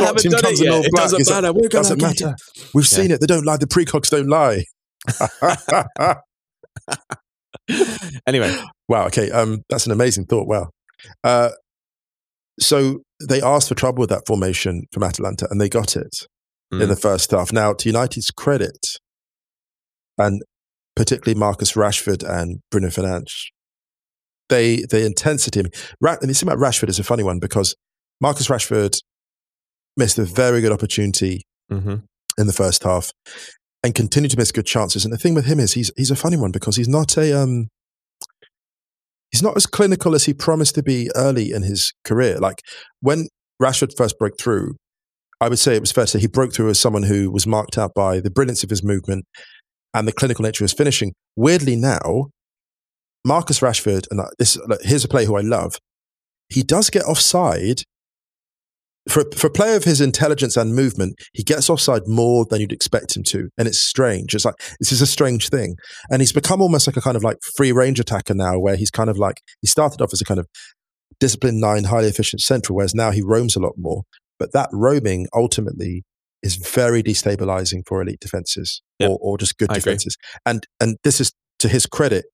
I haven't done it yet. It doesn't matter. We're doesn't matter. We've Yeah. seen it. They don't lie. The precogs don't lie. Anyway, wow. Okay. Um, that's an amazing thought. Wow. Uh, so they asked for trouble with that formation from Atalanta, and they got it in Mm. the first half. Now, to United's credit, and particularly Marcus Rashford and Bruno Fernandes, they the intensity. Ra- and it's about Rashford is a funny one because Marcus Rashford missed a very good opportunity Mhm. in the first half and continue to miss good chances. And the thing with him is he's he's a funny one because he's not a um he's not as clinical as he promised to be early in his career. Like when Rashford first broke through, I would say it was fair to say he broke through as someone who was marked out by the brilliance of his movement and the clinical nature of his finishing. Weirdly now, Marcus Rashford, and this here's a player who I love. He does get offside for for a player of his intelligence and movement. He gets offside more than you'd expect him to, and it's strange. It's like this is a strange thing, and he's become almost like a kind of like free range attacker now, where he's kind of like he started off as a kind of disciplined nine, highly efficient central, whereas now he roams a lot more. But that roaming ultimately is very destabilizing for elite defenses or, or just good I agree. defenses. And and this is to his credit.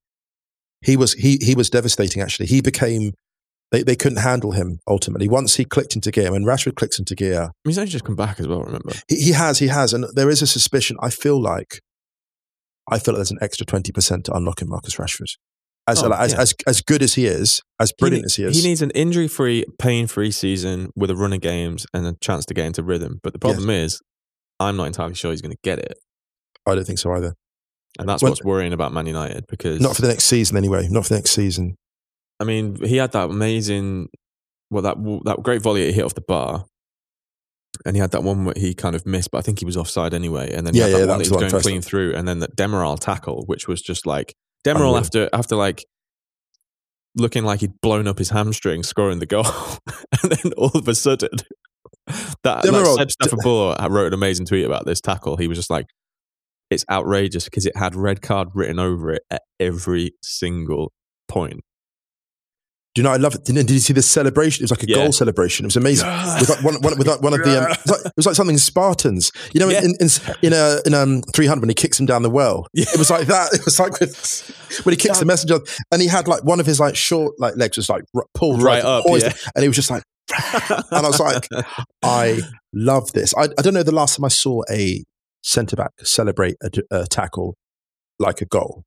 He was he he was devastating actually. He became they, they couldn't handle him ultimately. Once he clicked into gear, when Rashford clicks into gear, he's only just come back as well. Remember? he, he has, he has. And there is a suspicion. I feel like I feel like there's an extra 20% to unlock in Marcus Rashford. As, Oh, as, yeah. as, as good as he is, as brilliant he, as he is. He needs an injury-free, pain-free season with a run of games and a chance to get into rhythm. But the problem is, I'm not entirely sure he's going to get it, I don't think so either. and that's what's worrying about Man United because Not for the next season anyway. Not for the next season. I mean, he had that amazing, well, that that great volley he hit off the bar, and he had that one where he kind of missed, but I think he was offside anyway. And then he Yeah, had that that one was that was going clean through, and then that Demiral tackle, which was just like Demiral Unreal. after after like looking like he'd blown up his hamstring, scoring the goal, and then all of a sudden. That like Seb Stafford wrote an amazing tweet about this tackle. He was just like, "It's outrageous because it had red card written over it at every single point." Do you know, I love it. Did, did you see this celebration? It was like a Yeah. goal celebration. It was amazing. With like one, one, with like one of the, um, it, was like, it was like something Spartans. You know, Yeah. in, in, in, a, in um, 300 when he kicks him down the well. Yeah. It was like that. It was like with, when he kicks the messenger and he had like one of his like short like legs was like r- pulled Right right, up, yeah. and he was just like, and I was like, I love this. I, I don't know the last time I saw a centre back celebrate a, a tackle like a goal.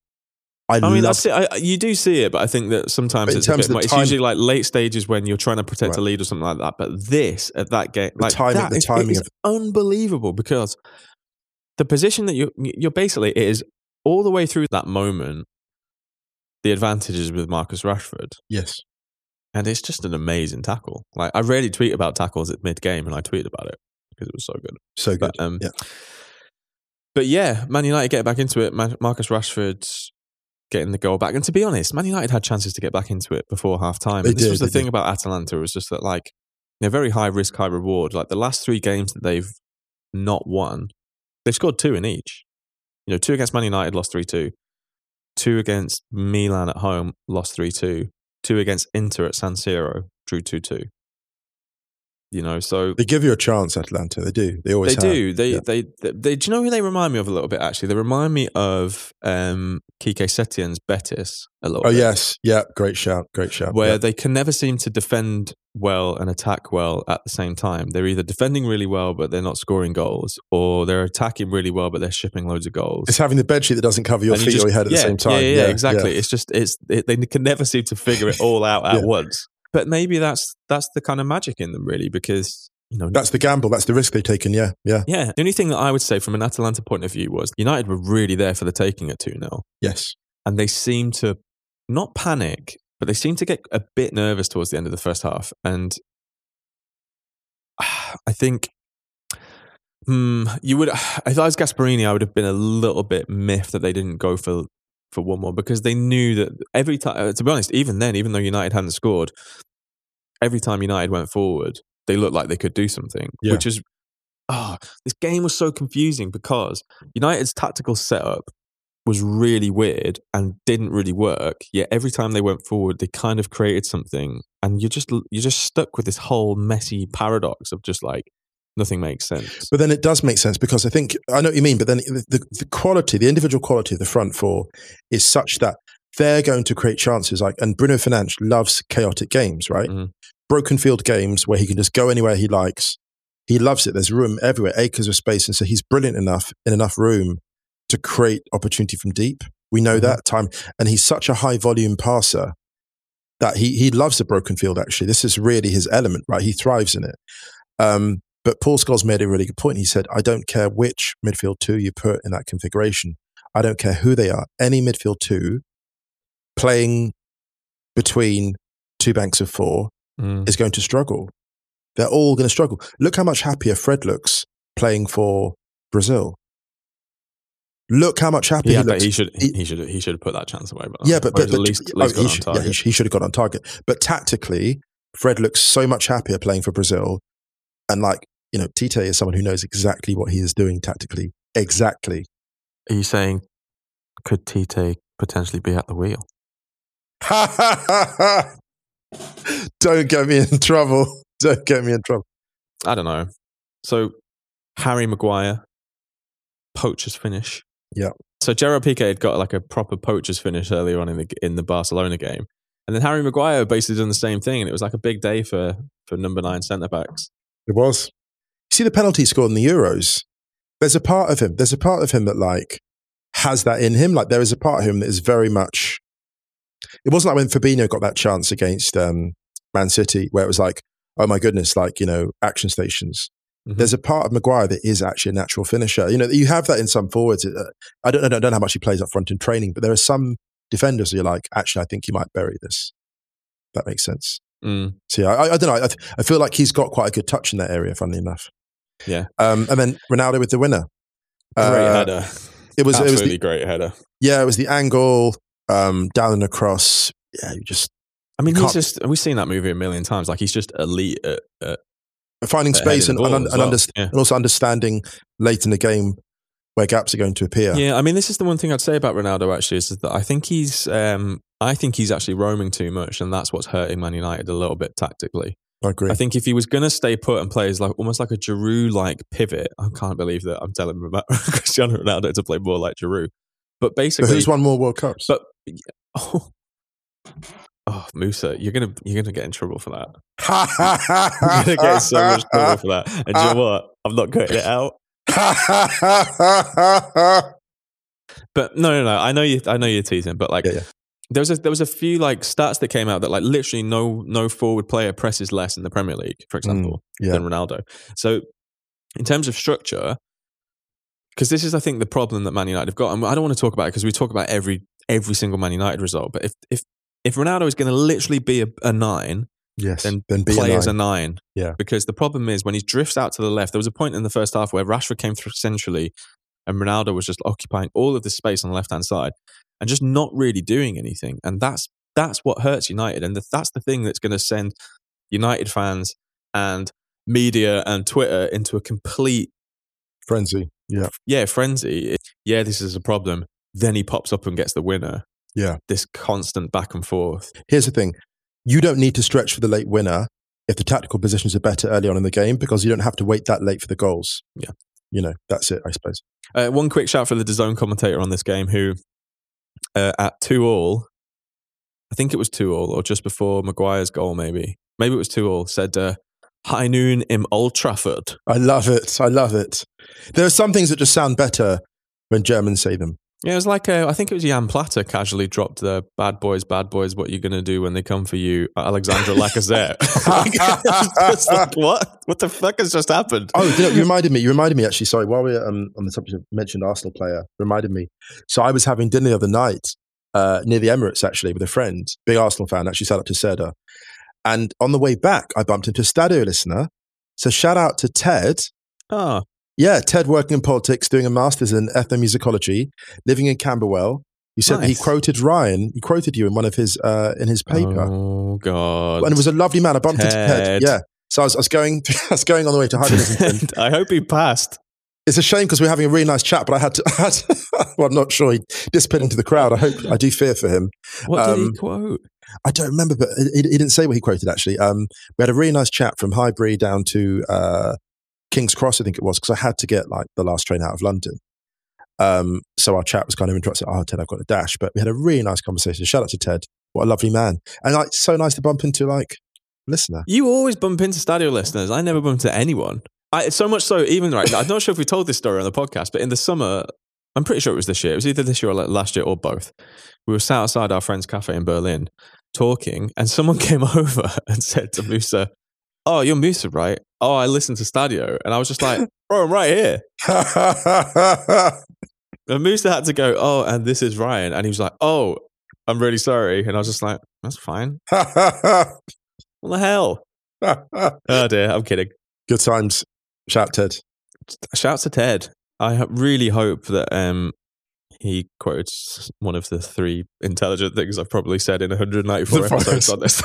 I, I mean, that's it. I, you do see it, but I think that sometimes it's, bit it's usually like late stages when you're trying to protect a lead or something like that. But this at that game, The like timing- that the it timing is unbelievable because the position that you you're basically it is all the way through that moment. The advantages with Marcus Rashford, yes. and it's just an amazing tackle. Like I rarely tweet about tackles at mid game, and I tweeted about it because it was so good. So good. But um, yeah. but yeah, Man United get back into it. Marcus Rashford getting the goal back, and to be honest, Man United had chances to get back into it before half time. This did, was the thing did. about Atalanta was just that like they're very high risk, high reward. Like the last three games that they've not won, they've scored two in each. You know, two against Man United, lost three two. Two against Milan at home, lost three two. Two against Inter at San Siro, drew two two. You know, so They give you a chance, Atalanta. They do. They always they have. do. They, Yeah. they, they, they, Do you know who they remind me of a little bit? Actually, they remind me of um, Quique Setién's Betis a little. Oh bit, yes, yeah. Great shout. Great shout. where yeah. they can never seem to defend well and attack well at the same time. They're either defending really well but they're not scoring goals, or they're attacking really well but they're shipping loads of goals. it's having the bedsheet that doesn't cover your And you feet just- or your head at yeah, the same time. Yeah, exactly. It's just it's it, they can never seem to figure it all out at once. But maybe that's that's the kind of magic in them, really, because you know That's the gamble. That's the risk they've taken. Yeah, yeah, Yeah. The only thing that I would say from an Atalanta point of view was United were really there for the taking at 2 0. yes. And they seemed to not panic, but they seemed to get a bit nervous towards the end of the first half. And I think. Hmm, you would, if I was Gasperini, I would have been a little bit miffed that they didn't go for for one more because they knew that every time. To be honest, even then, even though United hadn't scored, every time United went forward, they looked like they could do something, Yeah. which is ah, this game was so confusing because United's tactical setup was really weird and didn't really work. Yet every time they went forward, they kind of created something, and you're just you're just stuck with this whole messy paradox of just like nothing makes sense. But then it does make sense because I think I know what you mean. But then the, the, quality, the individual quality of the front four is such that they're going to create chances. Like, and Bruno Fernandes loves chaotic games, right? Mhm. Broken field games where he can just go anywhere he likes. He loves it. There's room everywhere, acres of space, and so he's brilliant enough in enough room to create opportunity from deep. We know Mhm. that time, and he's such a high volume passer that he he loves the broken field. Actually, this is really his element, right? He thrives in it. Um, but Paul Scholes made a really good point. He said, "I don't care which midfield two you put in that configuration. I don't care who they are. Any midfield two playing between two banks of four Mm. is going to struggle. They're all going to struggle. Look how much happier Fred looks playing for Brazil. Look how much happier He, he, looks. he should he- he should he should have put that chance away. But yeah, but, but, but at least, oh, least he, should, yeah, he, he should have got on target. But tactically, Fred looks so much happier playing for Brazil. And like, you know, Tite is someone who knows exactly what he is doing tactically. Exactly. Are you saying could Tite potentially be at the wheel? Don't get me in trouble. Don't get me in trouble. I don't know. So Harry Maguire, poacher's finish. Yeah. So Gerard Piqué had got like a proper poacher's finish earlier on in the in the Barcelona game, and then Harry Maguire basically done the same thing, and it was like a big day for for number nine centre backs. It was. You see the penalty scored in the Euros. There's a part of him. There's a part of him that like has that in him. Like there is a part of him that is very much. It wasn't like when Fabinho got that chance against um, Man City, where it was like, oh my goodness, like you know, action stations. Mhm. There's a part of Maguire that is actually a natural finisher. You know, you have that in some forwards. Uh, I don't, I don't know how much he plays up front in training, but there are some defenders who you're like, actually, I think he might bury this. That makes sense. Mm. So yeah, I, I don't know. I, I feel like he's got quite a good touch in that area. Funnily enough. Yeah. Um, and then Ronaldo with the winner. Great Uh, header. It was. It was. Absolutely The, great header. yeah, it was the angle um, down and across. Yeah, you just I mean, he's just we've seen that movie a million times. Like he's just elite at, at, finding at space and, and, and, well. underst- Yeah. and also understanding late in the game where gaps are going to appear. Yeah, I mean, this is the one thing I'd say about Ronaldo actually is that I think he's, um, I think he's actually roaming too much, and that's what's hurting Man United a little bit tactically. I agree. I think if he was going to stay put and play as like almost like a Giroud like pivot, I can't believe that I'm telling about Cristiano Ronaldo to play more like Giroud. But but basically, who's won more World Cups? But oh, oh, Musa, you're gonna you're gonna get in trouble for that. You're gonna get so much trouble for that. And you know what? I'm not cutting it out. But no, no, no. I know you. I know you're teasing. But like, Yeah, yeah. There was a, there was a few like stats that came out that like literally no no forward player presses less in the Premier League, for example, Mm, yeah. than Ronaldo. So in terms of structure, because this is I think the problem that Man United have got, and I don't want to talk about it because we talk about every every single Man United result. But if if if Ronaldo is going to literally be a, a nine, yes, then, then be a play as a nine. nine. Yeah. Because the problem is when he drifts out to the left, there was a point in the first half where Rashford came through centrally and Ronaldo was just occupying all of the space on the left hand side and just not really doing anything. And that's that's what hurts United. And that's the thing that's going to send United fans and media and Twitter into a complete frenzy. Yeah, yeah frenzy. Yeah, this is a problem. Then he pops up and gets the winner. Yeah. This constant back and forth. here's the thing: you don't need to stretch for the late winner if the tactical positions are better early on in the game because you don't have to wait that late for the goals. Yeah. You know that's it. I suppose. Uh, one quick shout for the DAZN commentator on this game who, uh, at two all, I think it was two all or just before Maguire's goal, maybe, maybe it was two all, said, uh, "High noon in Old Trafford." I love it. I love it. There are some things that just sound better when Germans say them. Yeah, it was like uh, I think it was Jan Platte casually dropped the "Bad boys, bad boys, what you gonna do when they come for you?" Alexandre Lacazette. Like, what? What the fuck has just happened? Oh, you, know, you reminded me. You reminded me actually. Sorry, while we're um, on the subject of mentioned Arsenal player, reminded me. So I was having dinner the other night uh, near the Emirates actually with a friend, big Arsenal fan. Actually, sat up to Seda, and on the way back, I bumped into a Stadio listener. So shout out to Ted. Oh, Yeah, Ted working in politics, doing a master's in ethnomusicology, living in Camberwell. You said he quoted Ryan. He quoted you in one of his uh, in his paper, Oh god! and it was a lovely man. I bumped into Ted. Ted. Yeah, so I was, I was going, I was going on the way to Huddersfield. I hope he passed. It's a shame because we're having a really nice chat, but I had to. I had to well, I'm not sure he disappeared into the crowd. I hope. I do fear for him. What did he Um, quote? I don't remember, but he, he didn't say what he quoted actually. Um, we had a really nice chat from Highbury down to uh, King's Cross, I think it was, because I had to get like the last train out of London. Um, so our chat was kind of interrupted. Oh, Ted, I've got a dash, but we had a really nice conversation. Shout out to Ted. What a lovely man, and like so nice to bump into like listener. You always bump into Stadio listeners. I never bump into anyone. I, so much so, even right, I'm not sure if we told this story on the podcast, but in the summer, I'm pretty sure it was this year. It was either this year or last year or both. We were sat outside our friend's cafe in Berlin talking, and someone came over and said to Musa, "Oh, you're Musa, right? Oh, I listen to Stadio," and I was just like, "Bro, I'm right here." And Musa had to go, "Oh, and this is Ryan," and he was like, "Oh, I'm really sorry," and I was just like, "That's fine." What the hell? Oh dear, I'm kidding. Good times. Shout Ted. Shouts to Ted. I really hope that um, he quotes one of the three intelligent things I've probably said in 194 episodes on this.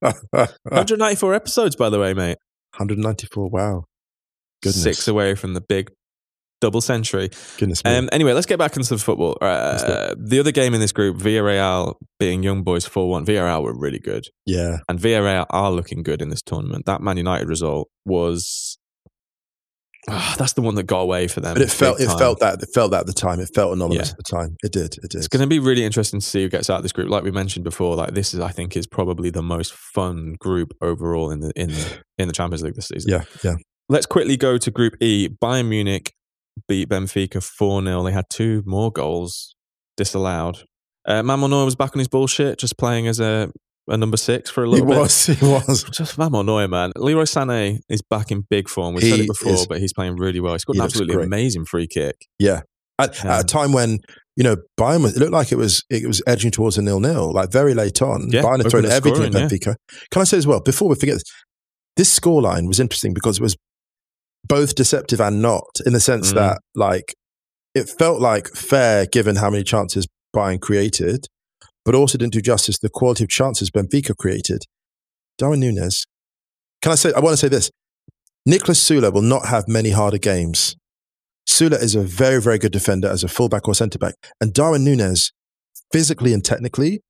194 episodes, by the way, mate. 194. Wow. Goodness. Six away from the big double century. Goodness me. Um, anyway, let's get back into the football. Uh, the other game in this group, Villarreal being Young Boys 4 1. Villarreal were really good. yeah. And Villarreal are looking good in this tournament. That Man United result was. Ah, that's the one that got away for them. But it felt it time. felt that it felt that at the time. It felt anonymous Yeah. at the time. It did. It did. It's going to be really interesting to see who gets out of this group. Like we mentioned before, like this is, I think, is probably the most fun group overall in the in the, in the Champions League this season. yeah, yeah. Let's quickly go to Group E. Bayern Munich beat Benfica four 0 They had two more goals disallowed. Uh, was back on his bullshit, just playing as a, a number six for a He little bit. was. He was. Just Manuel Neuer, man. Leroy Sané is back in big form. We said He it before, is- but he's playing really well. He scored he an absolutely amazing free kick. Yeah. At, Yeah. at a time when you know Bayern was, it looked like it was it was edging towards a nil nil, like very late on. Yeah, Bayern had thrown everything scoring, at Benfica. Can I say as well before we forget this? This scoreline was interesting because it was both deceptive and not, in the sense Mm. that like it felt like fair given how many chances Bayern created, but also didn't do justice to the quality of chances Benfica created. Darwin Núñez. Can I say? I want to say this. Niklas Süle will not have many harder games. Sula is a very, very good defender as a fullback or centre back. And Darwin Núñez, physically and technically,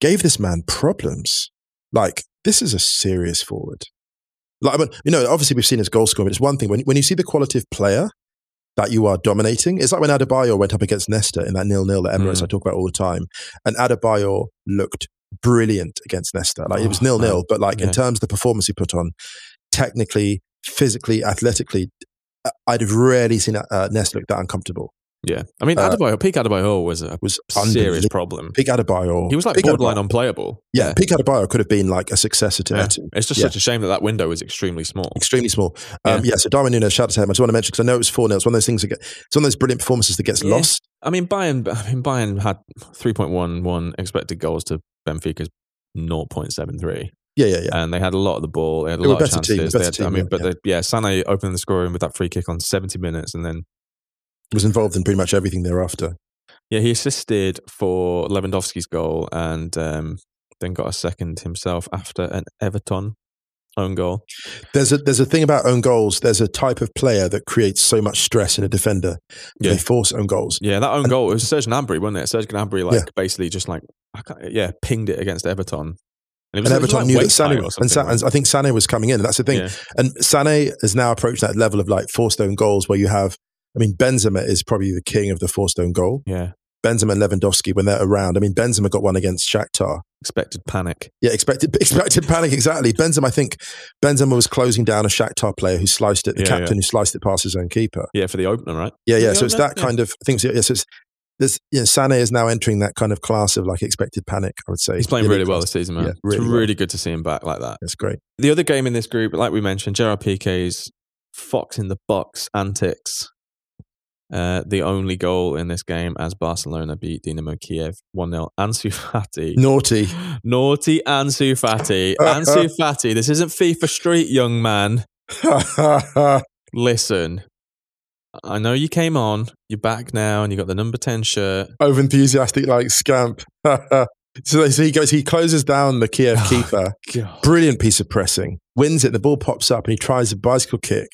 gave this man problems. Like, this is a serious forward. Like, I mean, you know, obviously we've seen his goal scoring, but it's one thing when, when you see the quality of player that you are dominating. It's like when Adebayor went up against Nesta in that nil-nil at Emirates Mm. I talk about all the time. And Adebayor looked brilliant against Nesta. Like, it was Oh, nil-nil, man. but like in terms of the performance he put on, technically, physically, athletically, I'd have rarely seen uh, Nesta look that uncomfortable. Yeah. I mean, Uh, Adebayor, peak Adebayor was a Was serious problem. Big Adebayor. He was like Big borderline Adebayor- unplayable. Yeah, Big Adebayor could have been like a successor to Yeah. Eto'o. It's just Yeah. such a shame that that window is extremely small. Extremely small. Um, yeah. so Darwin Núñez, shout out to him. I just want to mention because I know it was 4 0. It's one of those things that get, it's one of those brilliant performances that gets Yeah. lost. I mean, Bayern, I mean, Bayern had 3.11 expected goals to Benfica's 0.73. Yeah, yeah, yeah. And they had a lot of the ball. They had a They lot of team, chances. They had- I mean, yeah, but yeah. yeah, Sané opened the scoring with that free kick on 70 minutes. And then, Was involved in pretty much everything thereafter. yeah, he assisted for Lewandowski's goal and um, then got a second himself after an Everton own goal. There's a there's a thing about own goals. There's a type of player that creates so much stress in a defender. Yeah. They force own goals. Yeah, that own And- goal, it was Serge Gnabry, wasn't it? Serge Gnabry, like, Yeah. basically just like, yeah, pinged it against Everton. And, it And Everton like knew that Sané was, and, Sa- and I think Sané was coming in, that's the thing. Yeah. And Sané has now approached that level of like forced own goals where you have. I mean, Benzema is probably the king of the four stone goal. Yeah. Benzema and Lewandowski when they're around. I mean, Benzema got one against Shakhtar. Expected panic. Yeah, expected expected panic exactly. Benzema, I think Benzema was closing down a Shakhtar player who sliced it, the Yeah, captain yeah. who sliced it past his own keeper. Yeah, for the opener, right? Yeah, yeah. So it's that Yeah. kind of thing. So, yeah, so it's there's you know, Sané is now entering that kind of class of like expected panic. I would say He's playing really well this season, man. Yeah, it's really really well. good to see him back like that. That's great. The other game in this group, like we mentioned, Gerard Pique's Fox in the box antics. Uh, the only goal in this game as Barcelona beat Dinamo Kiev 1 0. Ansu Fati. Naughty. Naughty Ansu Fati. Ansu Fati, this isn't FIFA Street, young man. Listen, I know you came on, you're back now, and you got the number 10 shirt. Over enthusiastic like scamp. so, so he goes. He closes down the Kiev keeper. God. Brilliant piece of pressing. Wins it. The ball pops up and he tries a bicycle kick.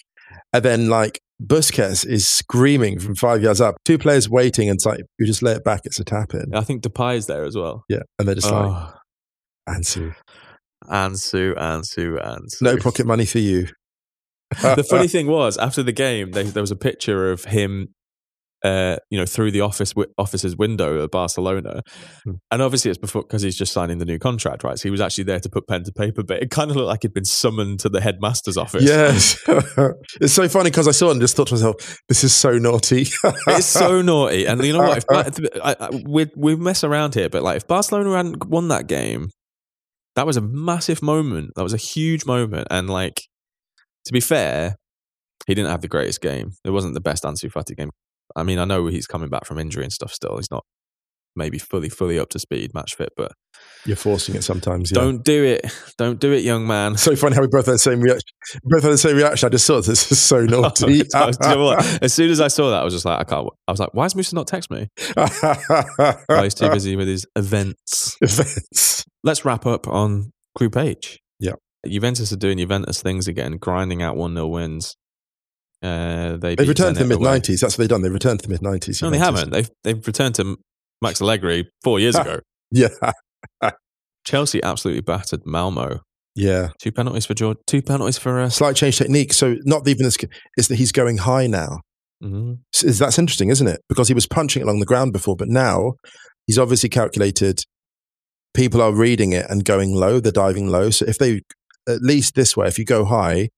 And then like Busquets is screaming from five yards up. Two players waiting, and it's like you just lay it back. It's a tap in. I think Depay is there as well. Yeah, and they're just like Oh, Ansu, Ansu, Ansu, Ansu. no pocket money for you. the funny thing was, after the game, they, there was a picture of him, uh, you know, through the office wi- office's window at Barcelona, Hmm. and obviously it's before because he's just signing the new contract, right? So he was actually there to put pen to paper, but it kind of looked like he'd been summoned to the headmaster's office. Yes, it's so funny because I saw it and just thought to myself, "This is so naughty." It's so naughty, and you know what? If, I, I, we we mess around here, but like if Barcelona hadn't won that game, that was a massive moment. That was a huge moment, and like to be fair, he didn't have the greatest game. It wasn't the best Ansu Fati game. I mean, I know he's coming back from injury and stuff. Still, he's not maybe fully fully up to speed, match fit, but You're forcing it sometimes. Yeah. don't do it. Don't do it, young man. So funny how we both had the same reaction. Both had the same reaction. I just thought this is so oh, naughty. Do you know as soon as I saw that, I was just like, I can't. I was like, why is Musa not text me? Oh, he's too busy with his events. Events. Let's wrap up on Group H. Yeah. Juventus are doing Juventus things again, grinding out 1 0 wins. Uh, they They've beat returned to the mid '90s. That's what they've done. They've returned to the mid nineties. No, they haven't. They've, they've returned to Max Allegri four years ago. Yeah, Chelsea absolutely battered Malmo. yeah. Two penalties for George. Two penalties for us. Slight change technique. So not even as is that he's going high now. hmm So that's interesting, isn't it? Because he was punching along the ground before, but now he's obviously calculated. People are reading it and going low. They're diving low. So if they, at least this way, if you go high,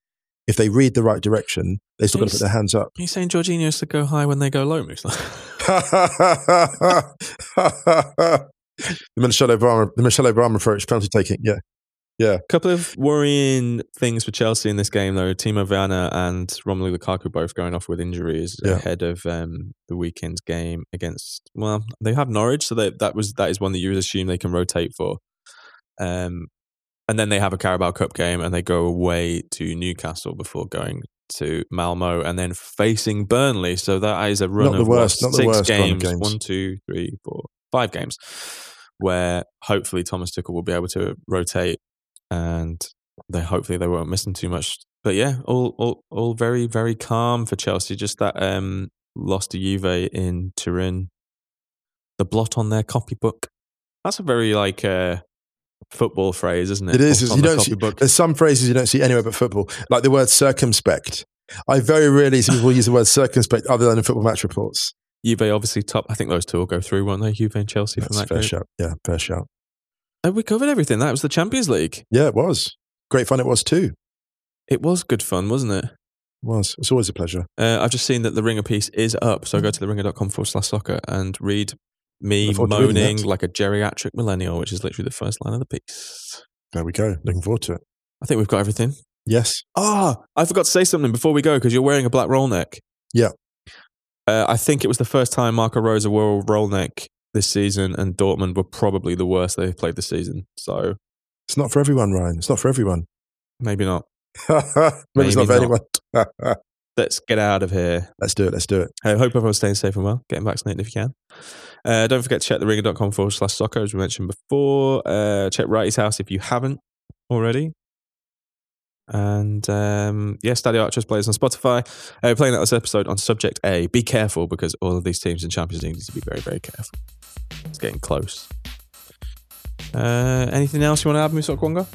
if they read the right direction, they still got to put their hands up. Are you saying Jorginho to go high when they go low, Musa? the Michelle Obama, the Michelle Obama approach, penalty taking. Yeah, Yeah. A couple of worrying things for Chelsea in this game, though. Timo Werner and Romelu Lukaku both going off with injuries Yeah. ahead of um, the weekend's game against. Well, they have Norwich, so they, that was that is one that you would assume they can rotate for. Um, and then they have a Carabao Cup game, and they go away to Newcastle before going to Malmo, and then facing Burnley. So that is a run Not the of worst- not the six worst games, games. one, two, three, four, five games, where hopefully Thomas Tuchel will be able to rotate and they hopefully they won't miss them too much. But yeah, all all all very very calm for Chelsea. Just that um loss to Juve in Turin, the blot on their copybook. That's a very like uh football phrase, isn't it? it is. Blot is on you don't see, there's some phrases you don't see anywhere but football, like the word circumspect. I very rarely see people use the word circumspect other than in football match reports. Juve obviously top. I think those two will go through, won't they? Juve and Chelsea from That's a that fair group. shout. Yeah, fair shout. Uh, we covered everything. That was the Champions League. Yeah, it was great fun. It was too. It was good fun, wasn't it? It was. It's always a pleasure. Uh, I've just seen that the Ringer piece is up, so go to theringer.com forward slash soccer and read me Look forward to reading moaning like a geriatric millennial, which is literally the first line of the piece. There we go. Looking forward to it. I think we've got everything. Yes. Ah, I forgot to say something before we go because you're wearing a black roll neck. Yeah. Uh, I think it was the first time Marco Rose wore a roll neck this season, and Dortmund were probably the worst they've played this season. So It's not for everyone, Ryan. It's not for everyone. maybe not. Maybe, it's not for not. anyone. Let's get out of here. let's do it. Let's do it. I hope everyone's staying safe and well, getting vaccinated if you can. Uh, don't forget to check theringer.com forward slash soccer, as we mentioned before. Uh, check Righty's House if you haven't already. And um, yeah, Stadio Archers plays on Spotify. Uh, playing out this episode on Subject A. Be careful because all of these teams in Champions League need to be very, very careful. It's getting close. Uh, anything else you want to add, Musa Okwonga?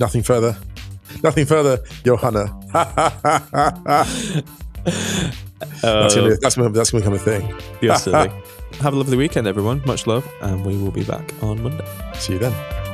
Nothing further. Nothing further, Johanna. that's Uh, gonna, that's, gonna, that's gonna become a thing. you're silly. Have a lovely weekend, everyone. Much love, and we will be back on Monday. See you then.